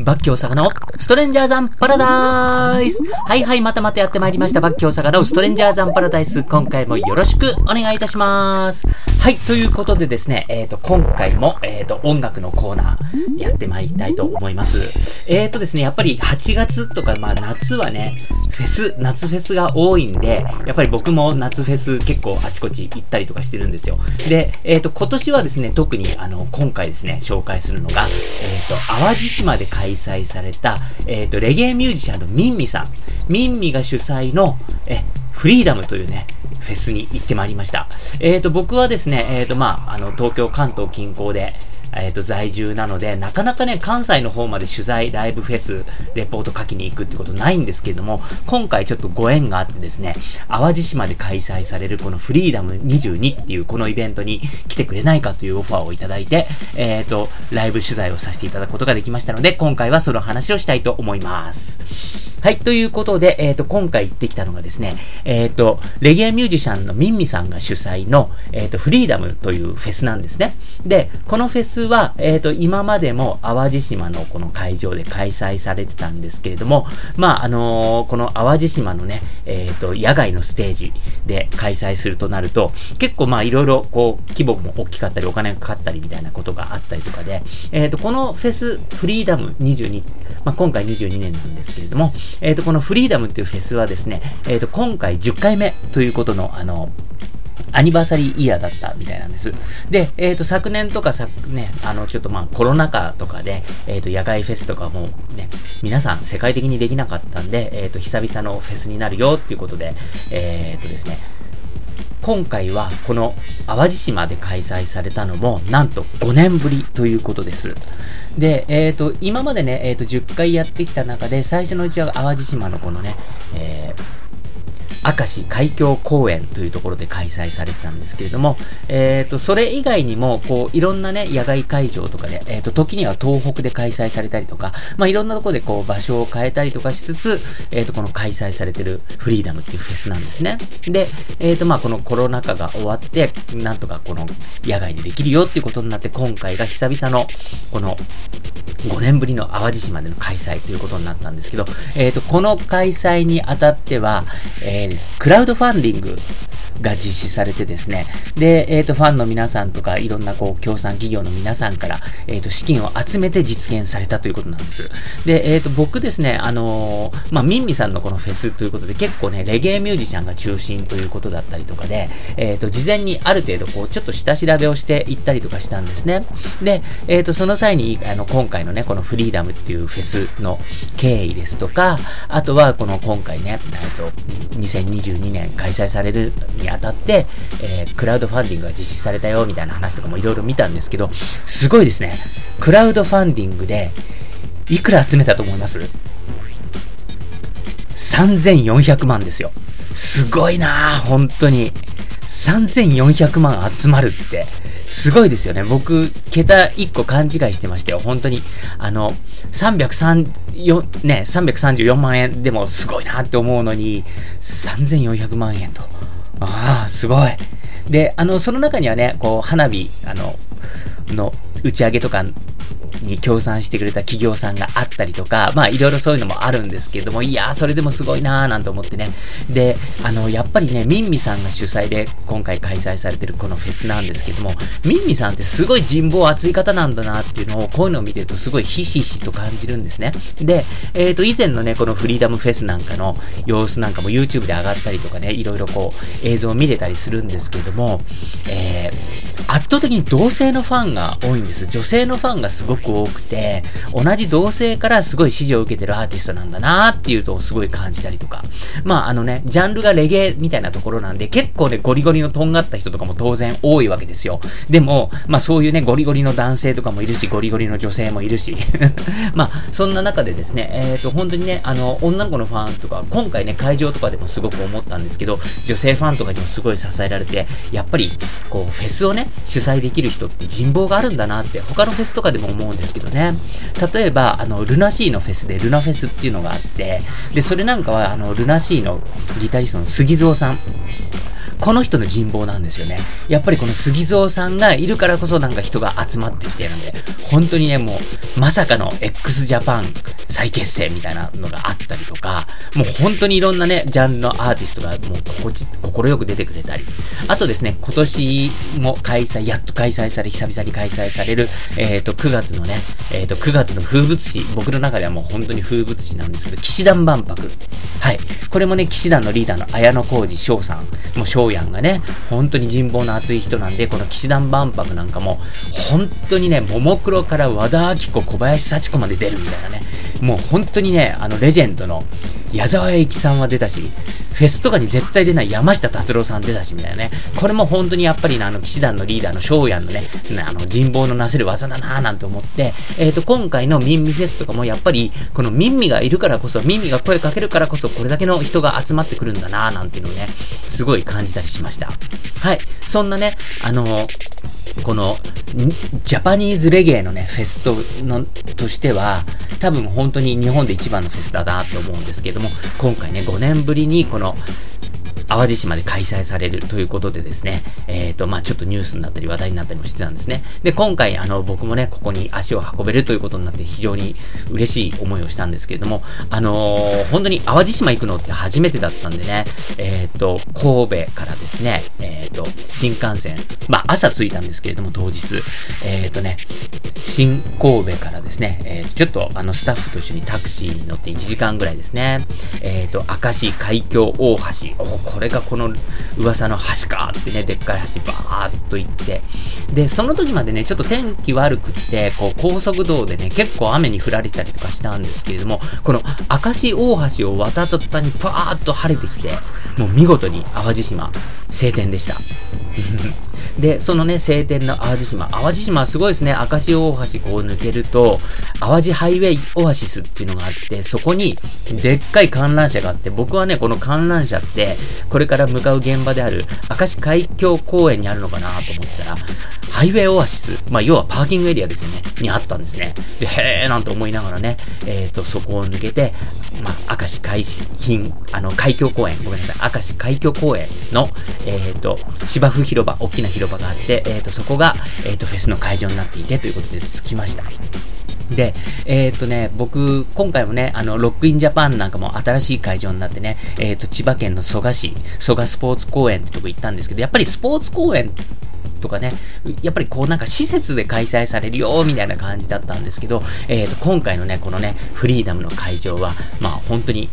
バッキョ大阪のストレンジャーザンパラダイスはいはい、またまたやってまいりました。バッキョ大阪のストレンジャーザンパラダイス。今回もよろしくお願いいたします。はい、ということでですね、えっ、と、今回も、えっ、と、音楽のコーナーやってまいりたいと思います。えっ、とですね、やっぱり8月とか、まあ夏はね、フェス、夏フェスが多いんで、やっぱり僕も夏フェス結構あちこち行ったりとかしてるんですよ。で、えっ、と、今年はですね、特にあの、今回ですね、紹介するのが、えっ、と、淡路島で開開催された、えっ、と、レゲエミュージシャンのミンミさん。ミンミが主催の、え、フリーダムというね、フェスに行ってまいりました。えっ、と、僕はですね、えっ、と、まあ、あの、東京、関東近郊で、えっ、と、在住なので、なかなかね、関西の方まで取材、ライブフェス、レポート書きに行くってことないんですけれども、今回ちょっとご縁があってですね、淡路島で開催されるこのフリーダム22っていうこのイベントに来てくれないかというオファーをいただいて、えっ、と、ライブ取材をさせていただくことができましたので、今回はその話をしたいと思います。はい、ということで、えっ、と、今回行ってきたのがですね、えっ、と、レゲエミュージシャンのミンミさんが主催の、えっ、と、フリーダムというフェスなんですね。で、このフェスは、えっ、と、今までも淡路島のこの会場で開催されてたんですけれども、まあ、あのーこの淡路島のね、えっ、と、野外のステージで開催するとなると、結構まあ、いろいろ、こう、規模も大きかったり、お金がかかったりみたいなことがあったりとかで、えっ、と、このフェス、フリーダム22、まあ、今回22年なんですけれども、えっ、と、このフリーダムっていうフェスはですね、えっ、と、今回10回目ということの、あの、アニバーサリーイヤーだったみたいなんです。で、えっ、と、昨年とかさ、ね、あの、ちょっとまあコロナ禍とかで、えっ、と、野外フェスとかもね、皆さん世界的にできなかったんで、えっ、と、久々のフェスになるよっていうことで、えっ、とですね、今回はこの淡路島で開催されたのもなんと5年ぶりということです。で、えっ、と、今までね、えっ、と、10回やってきた中で最初のうちは淡路島のこのね、えー明石海峡公園というところで開催されてたんですけれども、えっ、と、それ以外にも、こう、いろんなね、野外会場とかで、えっ、と、時には東北で開催されたりとか、まあ、いろんなところでこう、場所を変えたりとかしつつ、えっ、と、この開催されてるフリーダムっていうフェスなんですね。で、えっ、と、まあ、このコロナ禍が終わって、なんとかこの、野外でできるよっていうことになって、今回が久々の、この、5年ぶりの淡路島での開催ということになったんですけど、えっ、と、この開催にあたっては、えークラウドファンディングが実施されてですね、で、えっ、と、ファンの皆さんとか、いろんなこう、協賛企業の皆さんから、えっ、と、資金を集めて実現されたということなんです。で、えっ、と、僕ですね、あのまあ、ミンミさんのこのフェスということで、結構ね、レゲエミュージシャンが中心ということだったりとかで、えっ、と、事前にある程度、こう、ちょっと下調べをしていったりとかしたんですね。で、えっ、と、その際に、あの、今回のね、このフリーダムっていうフェスの経緯ですとか、あとは、この今回ね、えっ、と、2022年開催されるにあたって、えークラウドファンディングが実施されたよ、みたいな話とかもいろいろ見たんですけど、すごいですね。クラウドファンディングで、いくら集めたと思います ?3400 万ですよ。すごいなぁ、本当に。3400万集まるって、すごいですよね。僕、桁1個勘違いしてましたよ。本当に。あの、334、ね、334万円でもすごいなって思うのに、3400万円と。ああ、すごい。で、あの、その中にはね、こう、花火、あの、の打ち上げとかに協賛してくれた企業さんがあったりとか、まあいろいろそういうのもあるんですけども、いやーそれでもすごいなーなんて思ってね。で、あの、やっぱりね、ミンミさんが主催で今回開催されてるこのフェスなんですけども、ミンミさんってすごい人望厚い方なんだなっていうのを、こういうのを見てるとすごいひしひしと感じるんですね。で、えっ、と、以前のね、このフリーダムフェスなんかの様子なんかも YouTube で上がったりとかね、いろいろこう映像を見れたりするんですけれども、えー圧倒的に同性のファンが多いんです。女性のファンがすごく多くて、同じ同性からすごい支持を受けてるアーティストなんだなーっていうのをすごい感じたりとか。まああのね、ジャンルがレゲエみたいなところなんで、結構ね、ゴリゴリのとんがった人とかも当然多いわけですよ。でも、まあそういうね、ゴリゴリの男性とかもいるし、ゴリゴリの女性もいるし。まあ、そんな中でですね、えっ、と、本当にね、あの、女の子のファンとか、今回ね、会場とかでもすごく思ったんですけど、女性ファンとかにもすごい支えられて、やっぱり、こう、フェスをね、主催できる人って人望があるんだなって、他のフェスとかでも思うんですけどね。例えば、あの、ルナシーのフェスで、ルナフェスっていうのがあって、で、それなんかは、あの、ルナシーのギタリストの杉蔵さん。この人の人望なんですよね。やっぱりこの杉蔵さんがいるからこそなんか人が集まってきてるんで、本当にね、もう、まさかの x ジャパン再結成みたいなのがあったりとか、もう本当にいろんなね、ジャンルのアーティストがもう心地、心よく出てくれたり、あとですね、今年も開催、やっと開催され、久々に開催される、えっ、ー、と、9月のね、えっ、ー、と、9月の風物詩、僕の中ではもう本当に風物詩なんですけど、騎士団万博。はい。これもね、騎士団のリーダーの綾野浩二翔さん、もう翔やんがね、本当に人望の厚い人なんで、この騎士団万博なんかも、本当にね、ももクロから和田アキ子、小林幸子まで出るみたいなね、もう本当にね、あの、レジェンドの矢沢永吉さんは出たし、フェスとかに絶対出ない山下達郎さん出たし、みたいなね。これも本当にやっぱりあの、騎士団のリーダーの翔やんのね、あの、人望のなせる技だなぁなんて思って、えっ、ー、と、今回のミンミフェスとかもやっぱり、このミンミがいるからこそ、ミンミが声かけるからこそ、これだけの人が集まってくるんだなぁなんていうのをね、すごい感じたりしました。はい。そんなね、あのー、この、ジャパニーズレゲエのね、フェスと、の、としては、多分本当に日本で一番のフェスだなと思うんですけどども、今回ね、5年ぶりにこの、淡路島で開催されるということでですね、えっ、ー、と、まあちょっとニュースになったり話題になったりもしてたんですね。で、今回、あの、僕もね、ここに足を運べるということになって非常に嬉しい思いをしたんですけれども、あのー、本当に淡路島行くのって初めてだったんでね、えっ、ー、と、神戸からですね、えっ、と、新幹線、まあ朝着いたんですけれども、当日、えっ、とね、新神戸からですね、えー、ちょっとあのスタッフと一緒にタクシーに乗って1時間ぐらいですね、えっ、と、明石海峡大橋、おこれがこの噂の橋かってね、でっかい橋バーっと行って、で、その時までね、ちょっと天気悪くって、こう、高速道でね、結構雨に降られたりとかしたんですけれども、この明石大橋を渡った途端にパーっと晴れてきて、もう見事に淡路島、晴天でした。で、そのね、晴天の淡路島。淡路島はすごいですね。明石大橋こう抜けると、淡路ハイウェイオアシスっていうのがあって、そこにでっかい観覧車があって、僕はね、この観覧車って、これから向かう現場である明石海峡公園にあるのかなと思ってたら、ハイウェイオアシス、まあ、要はパーキングエリアですよね、にあったんですね。で、へーなんて思いながらね、えっ、ー、と、そこを抜けて、まあ、明石海浜、あの、海峡公園、ごめんなさい、明石海峡公園の、えっ、ー、と、芝生広場、大きな広場場があって、えっ、ー、と、そこが、えっ、と、フェスの会場になっていて、ということで着きました。で、えー、とね、僕、今回もね、あの、ロックインジャパンなんかも新しい会場になってね、えー、と、千葉県の蘇我市、蘇我スポーツ公園ってとこ行ったんですけど、やっぱりスポーツ公園とかね、やっぱりこうなんか施設で開催されるよ、みたいな感じだったんですけど、えっ、ー、と、今回のね、このね、フリーダムの会場は、まあ本当に、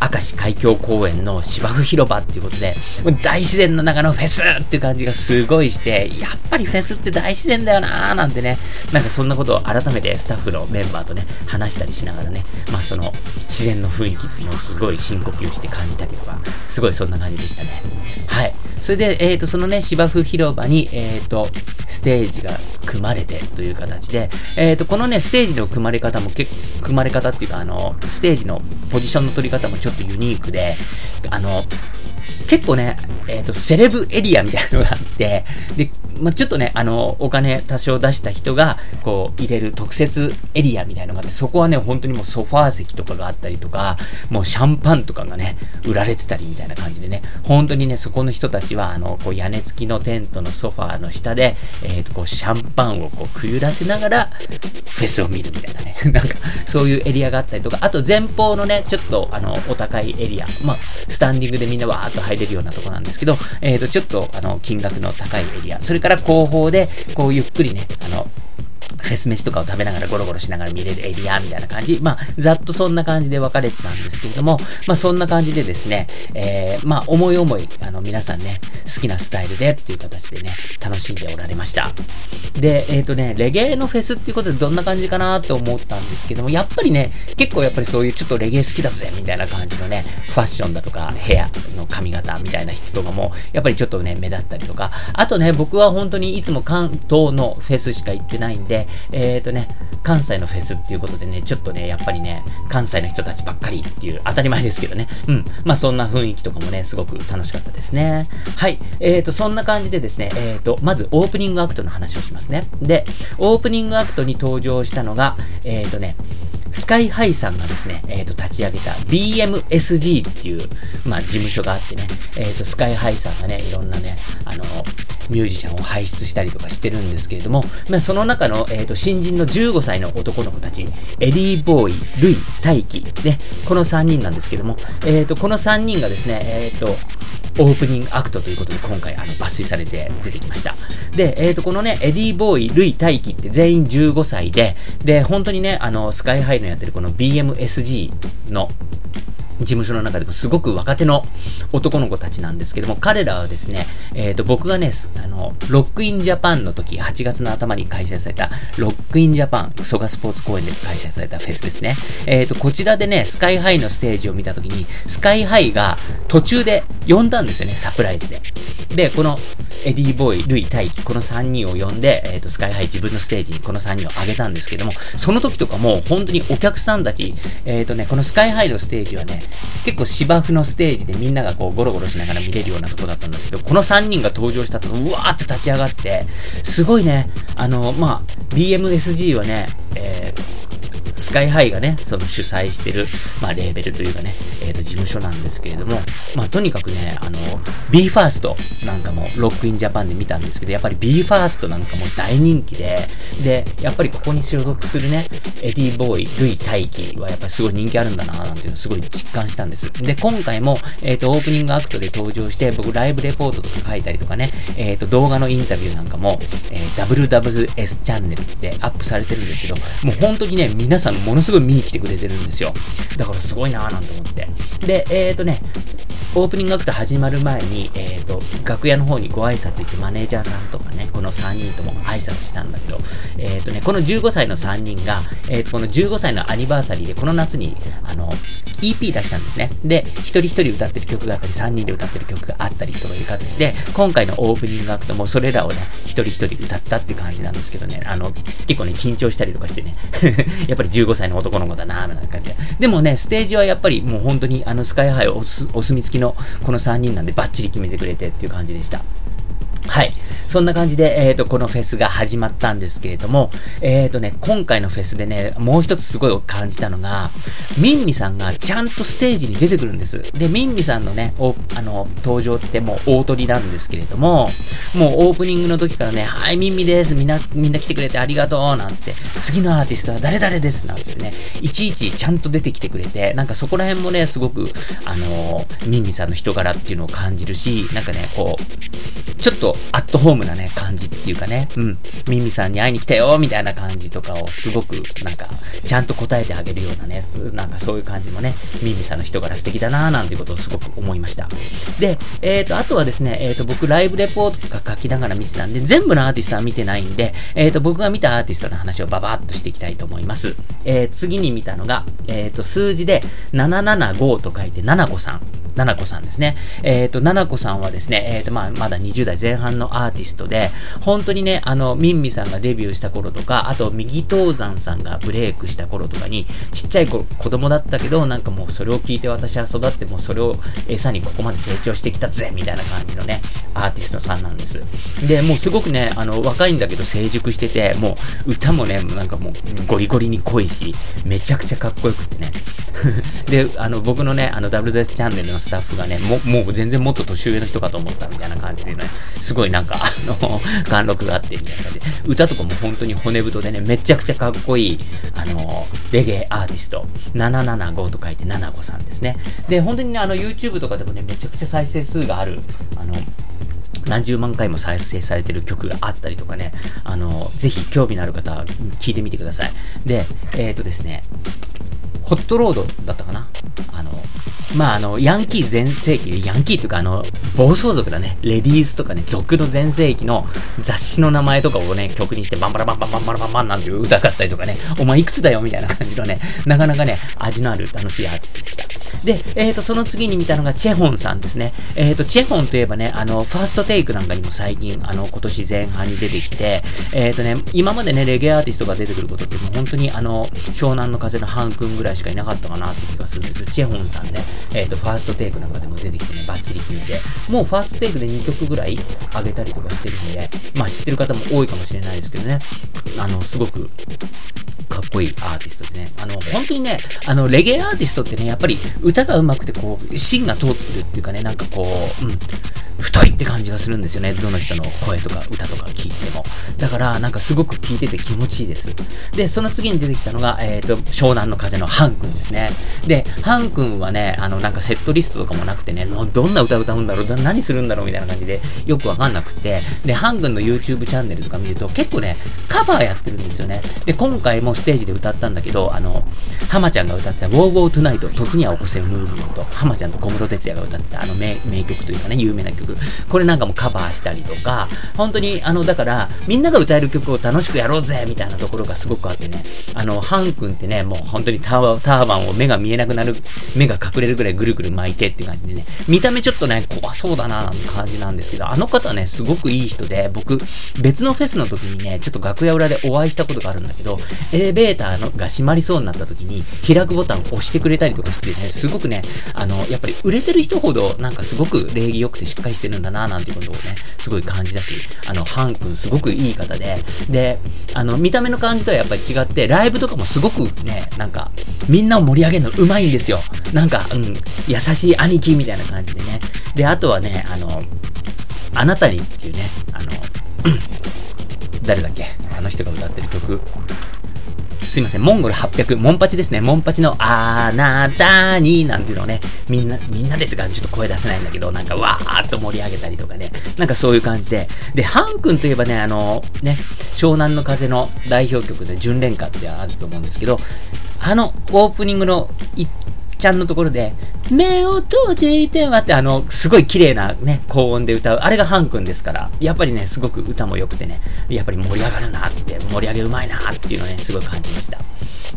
明石海峡公園の芝生広場っていうことで、大自然の中のフェスっていう感じがすごいして、やっぱりフェスって大自然だよなーなんてね、なんかそんなことを改めてスタッフのメンバーとね、話したりしながらね、まあその自然の雰囲気っていうのをすごい深呼吸して感じたりとか、すごいそんな感じでしたね。はい。それで、えっ、ー、と、そのね、芝生広場に、えっ、ー、と、ステージが組まれてという形で、えっ、ー、と、このね、ステージの組まれ方も結構組まれ方っていうか、あの、ステージのポジションの取り方もちょっとユニークで、あの、結構ね、えっ、ー、と、セレブエリアみたいなのがあって、で、まあ、ちょっとね、あの、お金多少出した人が、こう、入れる特設エリアみたいなのがあって、そこはね、本当にもうソファー席とかがあったりとか、もうシャンパンとかがね、売られてたりみたいな感じでね、本当にね、そこの人たちは、あの、こう、屋根付きのテントのソファーの下で、えっ、ー、と、こう、シャンパンをこう、くゆらせながら、フェスを見るみたいなね、なんか、そういうエリアがあったりとか、あと前方のね、ちょっと、あの、お高いエリア、まあ、スタンディングでみんなわーっと入れるようなとこなんですけど、えっ、ー、と、ちょっと、あの、金額の高いエリア、それから後方で、こうゆっくりね、あの、フェス飯とかを食べながらゴロゴロしながら見れるエリアみたいな感じ。まあ、ざっとそんな感じで分かれてたんですけれども、まあそんな感じでですね、えー、まあ思い思い、あの皆さんね、好きなスタイルでっていう形でね、楽しんでおられました。で、えっ、ー、とね、レゲエのフェスっていうことでどんな感じかなって思ったんですけども、やっぱりね、結構やっぱりそういうちょっとレゲエ好きだぜみたいな感じのね、ファッションだとかヘアの髪型みたいな人とかも、やっぱりちょっとね、目立ったりとか、あとね、僕は本当にいつも関東のフェスしか行ってないんで、でえっ、ー、とね、関西のフェスっていうことでね、ちょっとね、やっぱりね、関西の人たちばっかりっていう、当たり前ですけどね。うん。まあそんな雰囲気とかもね、すごく楽しかったですね。はい。えっ、ー、と、そんな感じでですね、えっ、ー、と、まずオープニングアクトの話をしますね。で、オープニングアクトに登場したのが、えっ、ー、とね、スカイハイさんがですね、えっ、ー、と、立ち上げた BMSG っていう、まあ、事務所があってね、えっ、ー、と、スカイハイさんがね、いろんなね、あの、ミュージシャンを輩出したりとかしてるんですけれども、まあ、その中の、えっ、ー、と、新人の15歳の男の子たち、エリー・ボーイ、ルイ、大輝、ね、この3人なんですけども、えっ、と、この3人がですね、えっ、と、オープニングアクトということで今回あの抜粋されて出てきました。で、えっ、ー、と、このね、エディー・ボーイ、ルイ・大輝って全員15歳で、で、本当にね、あの、スカイハイのやってるこの BMSG の事務所の中でもすごく若手の男の子たちなんですけども、彼らはですね、えっ、ー、と、僕がね、あの、ロックインジャパンの時、8月の頭に開催された、ロックインジャパン、蘇我スポーツ公園で開催されたフェスですね。えっ、ー、と、こちらでね、スカイハイのステージを見た時に、スカイハイが途中で呼んだんですよね、サプライズで。で、この、エディー・ボーイ、ルイ、タイキ、この3人を呼んで、えっ、ー、と、スカイハイ自分のステージにこの3人を上げたんですけども、その時とかも、本当にお客さんたち、えっ、とね、このスカイハイのステージはね、結構芝生のステージでみんながこうゴロゴロしながら見れるようなとこだったんですけど、この3人が登場したと、うわーっと立ち上がって、すごいね、あの、まあ、BMSG はね、えースカイハイがね、その主催してる、まあ、レーベルというかね、えっ、ー、と、事務所なんですけれども、まあ、とにかくね、あの、BE:FIRST なんかもロックインジャパンで見たんですけど、やっぱり BE:FIRST なんかも大人気で、で、やっぱりここに所属するね、エディ・ボーイ、ルイ・大輝はやっぱりすごい人気あるんだななんていうのすごい実感したんです。で、今回も、えっ、ー、と、オープニングアクトで登場して、僕ライブレポートとか書いたりとかね、えっ、ー、と、動画のインタビューなんかも、えー、WWS チャンネルでアップされてるんですけど、もう本当にね、皆さんものすごい見に来てくれてるんですよ。だからすごいなぁなんて思って。で、えっ、ー、とね、オープニングアクト始まる前に、えっ、ー、と、楽屋の方にご挨拶行ってマネージャーさんとか、の3人とも挨拶したんだけど、えっ、ー、とね、この15歳の3人が、えっ、と、この15歳のアニバーサリーでこの夏に、あの、EP 出したんですね。で、一人一人歌ってる曲があったり、3人で歌ってる曲があったりという形で、今回のオープニングアクトもそれらをね、一人一人歌ったっていう感じなんですけどね、あの、結構ね、緊張したりとかしてね、やっぱり15歳の男の子だなぁ、みたいな感じで。でもね、ステージはやっぱりもう本当にあのスカイハイお墨付きのこの3人なんでバッチリ決めてくれてっていう感じでした。はい。そんな感じで、えっ、ー、と、このフェスが始まったんですけれども、えっ、ー、とね、今回のフェスでね、もう一つすごい感じたのが、ミンミさんがちゃんとステージに出てくるんです。で、ミンミさんのね、お、あの、登場ってもう大鳥なんですけれども、もうオープニングの時からね、はい、ミンミです。みんな、みんな来てくれてありがとう、なんつって、次のアーティストは誰々です、なんつってね、いちいちちゃんと出てきてくれて、なんかそこら辺もね、すごく、あの、ミンミさんの人柄っていうのを感じるし、なんかね、こう、ちょっとアットホームなね、感じっていうかね、うん、ミミさんに会いに来たよ、みたいな感じとかをすごく、なんか、ちゃんと答えてあげるようなね、なんかそういう感じもね、ミミさんの人柄素敵だなぁなんていうことをすごく思いました。で、えっ、ー、と、あとはですね、えっ、ー、と、僕ライブレポートとか書きながら見てたんで、全部のアーティストは見てないんで、えっ、ー、と、僕が見たアーティストの話をババーっとしていきたいと思います。えー、次に見たのが、えっ、と、数字で775と書いて、7子さん。7子さんですね。えっ、と、7子さんはですね、えっ、と、まあ、まだ20代前半さんのアーティストで、本当にね、あの、ミンミさんがデビューした頃とか、あと、右東山さんがブレイクした頃とかに、ちっちゃい子子供だったけど、なんかもうそれを聞いて私は育って、もうそれを餌にここまで成長してきたぜみたいな感じのね、アーティストさんなんです。で、もうすごくね、あの、若いんだけど成熟してて、もう歌もね、なんかもうゴリゴリに濃いし、めちゃくちゃかっこよくてね。で、あの、僕のね、あの、WS チャンネルのスタッフがね、ももう全然もっと年上の人かと思ったみたいな感じでね、すごいなんか、あの、貫禄があってみたいな感じで、歌とかも本当に骨太でね、めちゃくちゃかっこいい、あの、レゲエアーティスト、775と書いて75さんですね。で、本当にね、あの、YouTube とかでもね、めちゃくちゃ再生数がある、あの、何十万回も再生されてる曲があったりとかね、あの、ぜひ興味のある方は聞いてみてください。で、えっ、ー、とですね、ホットロードだったかな、まあ、あの、ヤンキー全盛期、ヤンキーというか、あの、暴走族だね。レディースとかね、族の全盛期の雑誌の名前とかをね、曲にして、バンバラバンバンバンバラバンバンなんていう歌があったりとかね、お前いくつだよみたいな感じのね、なかなかね、味のある楽しいアーティストでした。で、えっ、ー、と、その次に見たのがチェホンさんですね。えっ、ー、と、チェホンといえばね、あの、ファーストテイクなんかにも最近、あの、今年前半に出てきて、えっ、ー、とね、今までね、レゲエアーティストが出てくることってもう本当にあの、湘南の風のハン君ぐらいしかいなかったかなって気がするんですけど、チェホンさんね、えっ、と、ファーストテイクなんかでも出てきてね、バッチリ決めて、もうファーストテイクで2曲ぐらい上げたりとかしてるんで、まあ知ってる方も多いかもしれないですけどね、あの、すごく、かかっこいいアーティストでね、あの、本当にね、あの、レゲエアーティストってね、やっぱり歌が上手くて、こう、芯が通ってるっていうかね、なんかこう、うん、太いって感じがするんですよね。どの人の声とか歌とか聞いても。だから、なんかすごく聞いてて気持ちいいです。で、その次に出てきたのが、えっ、ー、と、湘南の風のハン君ですね。で、ハン君はね、あの、なんかセットリストとかもなくてね、どんな歌歌うんだろう、何するんだろうみたいな感じで、よくわかんなくて、で、ハン君の YouTube チャンネルとか見ると、結構ね、カバーやってるんですよね。で、今回もステージで歌ったんだけど、あの、浜ちゃんが歌ってた Wow Wow Tonight 時には起こせるムーブメント、浜ちゃんと小室哲也が歌ってたあの名名曲というかね、有名な曲。これなんかもカバーしたりとか、本当に、あの、だから、みんなが歌える曲を楽しくやろうぜみたいなところがすごくあってね、あの、ハン君ってね、もう本当にターターバンを目が見えなくなる、目が隠れるぐらいぐるぐる巻いてっていう感じでね、見た目ちょっとね、怖そうだな感じなんですけど、あの方ね、すごくいい人で、僕、別のフェスの時にね、ちょっと楽屋裏でお会いしたことがあるんだけど、エレベーターのが閉まりそうになった時に、開くボタンを押してくれたりとかしてね、すごくね、あの、やっぱり売れてる人ほど、なんかすごく礼儀良くてしっかりしてるんだななんていうことをね、すごい感じだし、あの、ハン君すごくいい方で、で、あの、見た目の感じとはやっぱり違って、ライブとかもすごくね、なんか、みんなを盛り上げるの上手いんですよ。なんか、うん、優しい兄貴みたいな感じでね。で、あとはね、あの、あなたにっていうね、あの、誰だっけ？あの人が歌ってる曲。すいません、モンゴル800、モンパチですね。モンパチのあなたになんていうのをね、みんな、みんなでって感じちょっと声出せないんだけど、なんかわーっと盛り上げたりとかね、なんかそういう感じで。で、ハン君といえばね、あの、ね、湘南の風の代表曲で純恋歌ってあると思うんですけど、あのオープニングのちゃんのところで、目を閉じてはって、あの、すごい綺麗なね、高音で歌う。あれがハン君ですから、やっぱりね、すごく歌も良くてね、やっぱり盛り上がるなって、盛り上げうまいなっていうのをね、すごい感じました。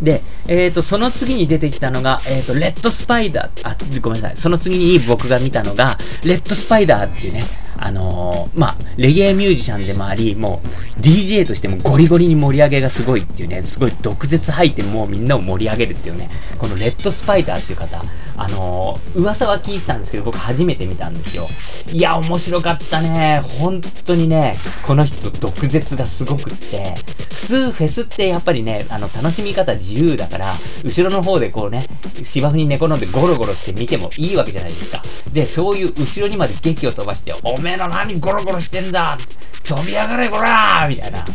で、えっ、ー、と、その次に出てきたのが、えっ、ー、と、レッドスパイダー、あ、ごめんなさい。その次に僕が見たのが、レッドスパイダーっていうね、あのー、まあ、レゲエミュージシャンでもあり、もう、DJ としてもゴリゴリに盛り上げがすごいっていうね、すごい毒舌吐いてもうみんなを盛り上げるっていうね、このレッドスパイダーっていう方、あのー、噂は聞いてたんですけど、僕初めて見たんですよ。いや、面白かったね。本当にね、この人毒舌がすごくって、普通フェスってやっぱりね、あの、楽しみ方自由だから、後ろの方でこうね、芝生に寝転んでゴロゴロして見てもいいわけじゃないですか。で、そういう後ろにまで劇を飛ばして、おめえの何ゴロゴロしてんだ。飛び上がれこら。みたいな。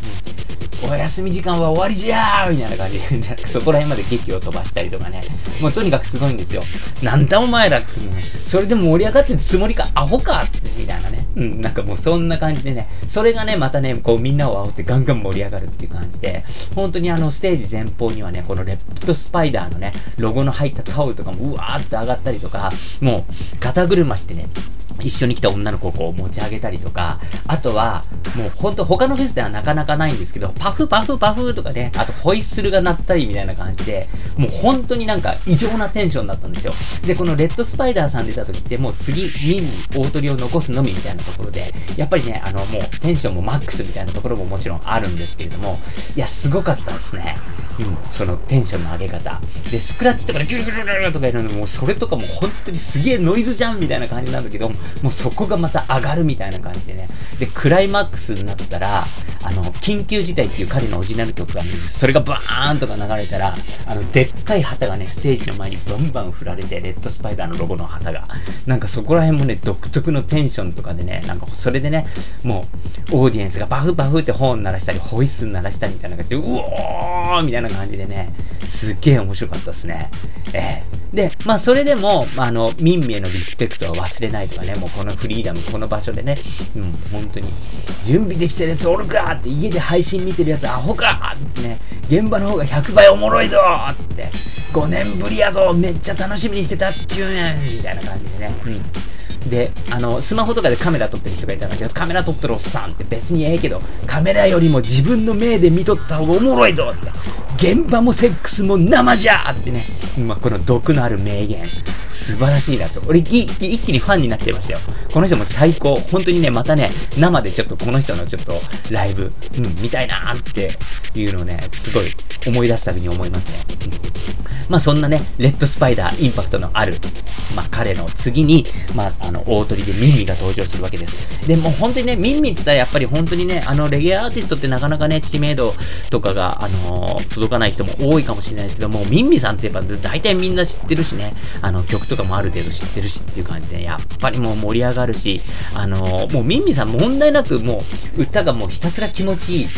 お休み時間は終わりじゃ。ーみたいな感じ。で、そこら辺まで劇を飛ばしたりとかね。もうとにかくすごいんですよ。なんだお前らって、それで盛り上がってるつもりか、アホか。って、みたいなね。うん、なんかもうそんな感じでね、それがね、またね、こうみんなを煽ってガンガン盛り上がるっていう感じで、本当にあのステージ前方にはね、このレッドスパイダーのね、ロゴの入ったタオルとかもうわーって上がったりとか、もう肩車してね、一緒に来た女の子をこう持ち上げたりとか、あとは、もうほんと他のフェスではなかなかないんですけど、パフパフパフとかね、あとホイッスルが鳴ったりみたいな感じで、もう本当になんか異常なテンションだったんですよ。で、このレッドスパイダーさん出た時ってもう次、ミン大鳥を残すのみみたいなところで、やっぱりね、あのもうテンションもマックスみたいなところももちろんあるんですけれども、いや、すごかったですね。うん、そのテンションの上げ方。で、スクラッチとかでギュルギュルギュルとかやるのもそれとかも本当にすげえノイズじゃんみたいな感じなんだけど、もうそこがまた上がるみたいな感じでね。で、クライマックスになったら、あの、緊急事態っていう彼のオリジナル曲があるんですそれがバーンとか流れたら、あの、でっかい旗がね、ステージの前にバンバン振られて、レッドスパイダーのロゴの旗が。なんかそこら辺もね、独特のテンションとかでね、なんかそれでね、もう、オーディエンスがバフバフってホーン鳴らしたり、ホイッスル鳴らしたりみたいな感じで、うおーみたいな感じでね、すっげえ面白かったですね。えー、で、まあそれでも、まあ、あの、民名のリスペクトは忘れないとかね、もうこのフリーダム、この場所でね、うん、本当に、準備できてるやつおるかって、家で配信見てるやつアホかってね、現場の方が100倍おもろいぞって、5年ぶりやぞめっちゃ楽しみにしてたっちゅうねんみたいな感じでね、うん。で、あの、スマホとかでカメラ撮ってる人がいたんだけど、カメラ撮ってるおっさんって別にええけど、カメラよりも自分の目で見とった方がおもろいぞって、現場もセックスも生じゃってね、まあ、この毒のある名言、素晴らしいなと。俺、一気にファンになっちゃいましたよ。この人も最高。本当にね、またね、生でちょっとこの人のちょっとライブ、うん、見たいなーっていうのをね、すごい思い出すたびに思いますね。まあそんなね、レッドスパイダー、インパクトのある、まあ、彼の次に、まあ、あの、大鳥でミンミが登場するわけです。で、も本当にね、ミンミって言ったらやっぱり本当にね、あの、レゲエアーティストってなかなかね、知名度とかが、あのー、届かない人も多いかもしれないですけども、ミンミさんって言えば大体みんな知ってるしね、あの、曲とかもある程度知ってるしっていう感じで、やっぱりもう盛り上がるし、あのー、もうミンミさん問題なくもう、歌がもうひたすら気持ちいい、うん、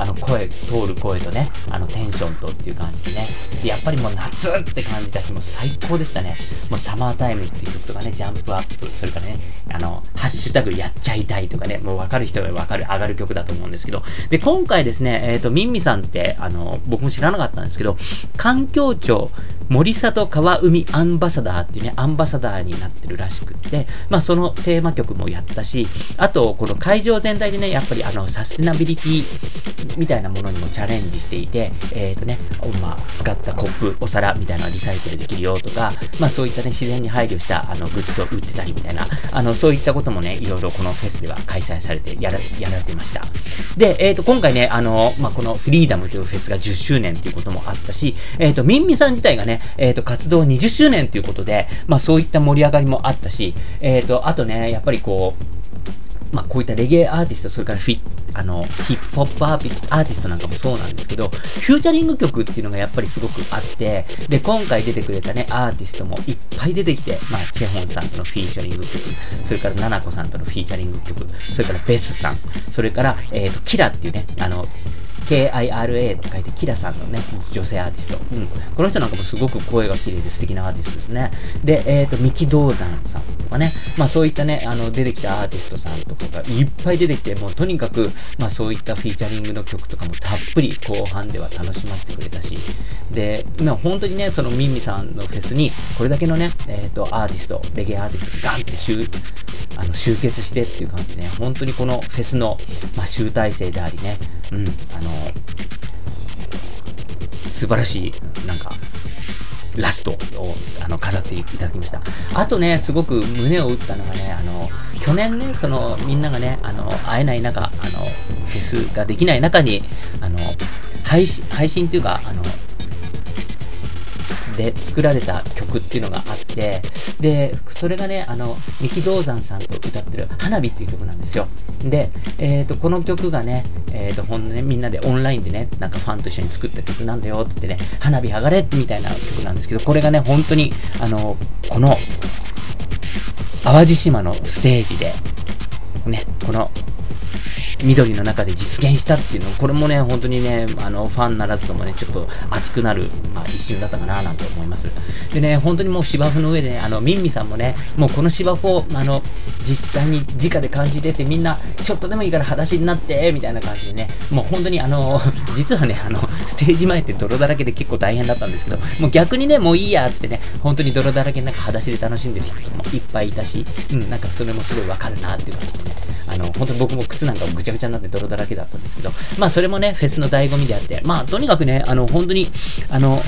あの、声、通る声とね、あの、テンションとっていう感じでね、で、やっぱりもう夏って感じだし、もう最高でしたね。もうサマータイムっていう曲とかね、ジャンプアップ、それからね、あの、ハッシュタグやっちゃいたいとかね、もうわかる人がわかる、上がる曲だと思うんですけど、で、今回ですね、えっ、ー、と、ミンミさんって、あの、僕も知らなかったんですけど、環境庁森里川海アンバサダーっていうね、アンバサダーになってるらしくって、まあそのテーマ曲もやったし、あと、この会場全体でね、やっぱりあの、サステナビリティみたいなものにもチャレンジしていて、えっ、ー、とね、まあ、使ったコップ、お皿みたいなのリサイクルできるよとか、まあそういったね、自然に配慮したあのグッズを売ってたりみたいな、あの、そういったこともね、いろいろこのフェスでは開催されてやら、やられてました。で、えっ、ー、と、今回ね、あの、まあこのフリーダムというフェスが10周年ということもあったし、えっ、ー、と、ミンミさん自体がね、えっ、と、活動20周年ということで、まあそういった盛り上がりもあったし、えっ、と、あとね、やっぱりこう、まあ、こういったレゲエアーティスト、それからフィあのヒップホップアーティストなんかもそうなんですけど、フューチャリング曲っていうのがやっぱりすごくあって、で、今回出てくれたね、アーティストもいっぱい出てきて、まあ、チェホンさんとのフィーチャリング曲、それからナナコさんとのフィーチャリング曲、それからベスさん、それから、えっ、ー、と、キラっていうね、あの、KIRA と書いて、キラさんのね、女性アーティスト。うん。この人なんかもすごく声が綺麗で素敵なアーティストですね。で、えっ、ー、と、三木道山さんとかね、まあそういったね、あの、出てきたアーティストさんとかがいっぱい出てきて、もうとにかく、まあそういったフィーチャリングの曲とかもたっぷり後半では楽しませてくれたし、で、まあ本当にね、そのミンミさんのフェスに、これだけのね、えっ、ー、と、アーティスト、レゲエアーティストがガンって集、あの、集結してっていう感じでね、本当にこのフェスの、まあ集大成でありね、うん、あの、素晴らしい、なんか、ラストをあの飾っていただきました。あとね、すごく胸を打ったのがね、あの、去年ね、その、みんながね、あの、会えない中、あの、フェスができない中に、あの、配信、配信っていうか、あの、で作られた曲っていうのがあって、で、それがね、あの、三木道山さんと歌ってる花火っていう曲なんですよ。で、えっ、ー、と、この曲がね、えっ、ー、と、ほんとね、みんなでオンラインでね、なんかファンと一緒に作った曲なんだよって言ってね、花火上がれみたいな曲なんですけど、これがね、本当に、あの、この、淡路島のステージで、ね、この緑の中で実現したっていうの、これもね、本当にね、あの、ファンならずともね、ちょっと熱くなる、まあ、一瞬だったかな、なんて思います。でね、本当にもう芝生の上でね、あの、ミンミさんもね、もうこの芝生を、あの、実際に直で感じてて、みんな、ちょっとでもいいから裸足になって、みたいな感じでね、もう本当にあの、実はね、あの、ステージ前って泥だらけで結構大変だったんですけど、もう逆にね、もういいや、つってね、本当に泥だらけの中裸足で楽しんでる人もいっぱいいたし、うん、なんかそれもすごいわかるな、っていう感じでね、あの、本当に僕も靴なんかもぐちゃぐちゃになって泥だらけだったんですけど、まあそれもね、フェスの醍醐味であって、まあとにかくね、あの、本当に、あの、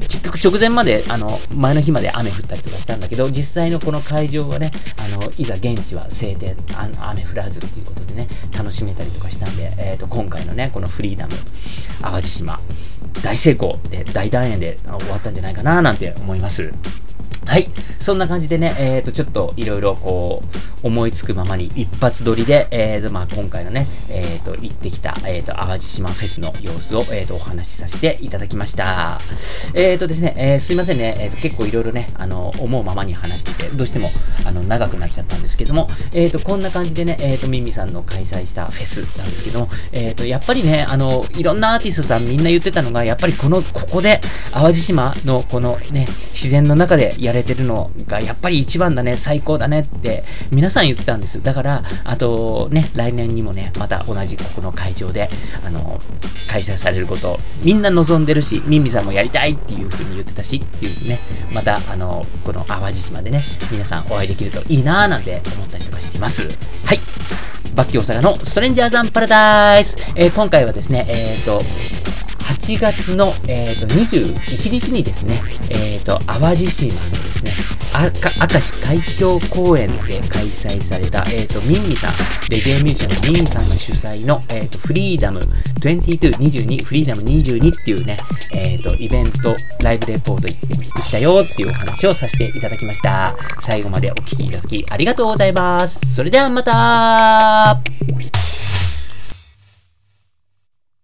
結局直前まで、あの、前の日まで雨降ったりとかしたんだけど、実際のこの会場はね、あの、いざ現地は晴天、あの雨降らずっていうことでね、楽しめたりとかしたんで、えっ、ー、と、今回のね、このフリーダム、淡路島、大成功で、大団円で終わったんじゃないかな、なんて思います。はい。そんな感じでね、えっ、ー、と、ちょっといろいろこう、思いつくままに一発撮りで、え、ー、と、まあ、今回のね、えっ、ー、と、行ってきた、えっ、と、淡路島フェスの様子を、えっ、と、お話しさせていただきました。えっ、とですね、えすいませんね、えっ、と、結構いろいろね、あの、思うままに話してて、どうしても、あの、長くなっちゃったんですけども、えっ、と、こんな感じでね、えっ、と、ミミさんの開催したフェスなんですけども、えっ、と、やっぱりね、あの、いろんなアーティストさんみんな言ってたのが、やっぱりこの、ここで、淡路島のこのね、自然の中でやれてるのがやっぱり一番だね、最高だねって皆さんさん言ってたんです。だから、あとね、来年にもね、また同じここの会場で、あの、開催されることをみんな望んでるし、ミンミさんもやりたいっていう風に言ってたしっていうね、またあの、この淡路島でね、皆さんお会いできるといいなーなんて思ったりとかしています。はい。バッキー大阪のストレンジャーザンパラダイス。えー、今回はですね、えっ、ー、と、8月の、えー、と21日にですね、えー、と淡路島のですね、明石海峡公園で開催された、えー、とミンミさん、レゲエミュージシャンのミンさんが主催の、えー、とフリーダム2222、フリーダム22っていうね、えー、とイベント、ライブレポート行ってきたよっていうお話をさせていただきました。最後までお聴きいただきありがとうございます。それではまた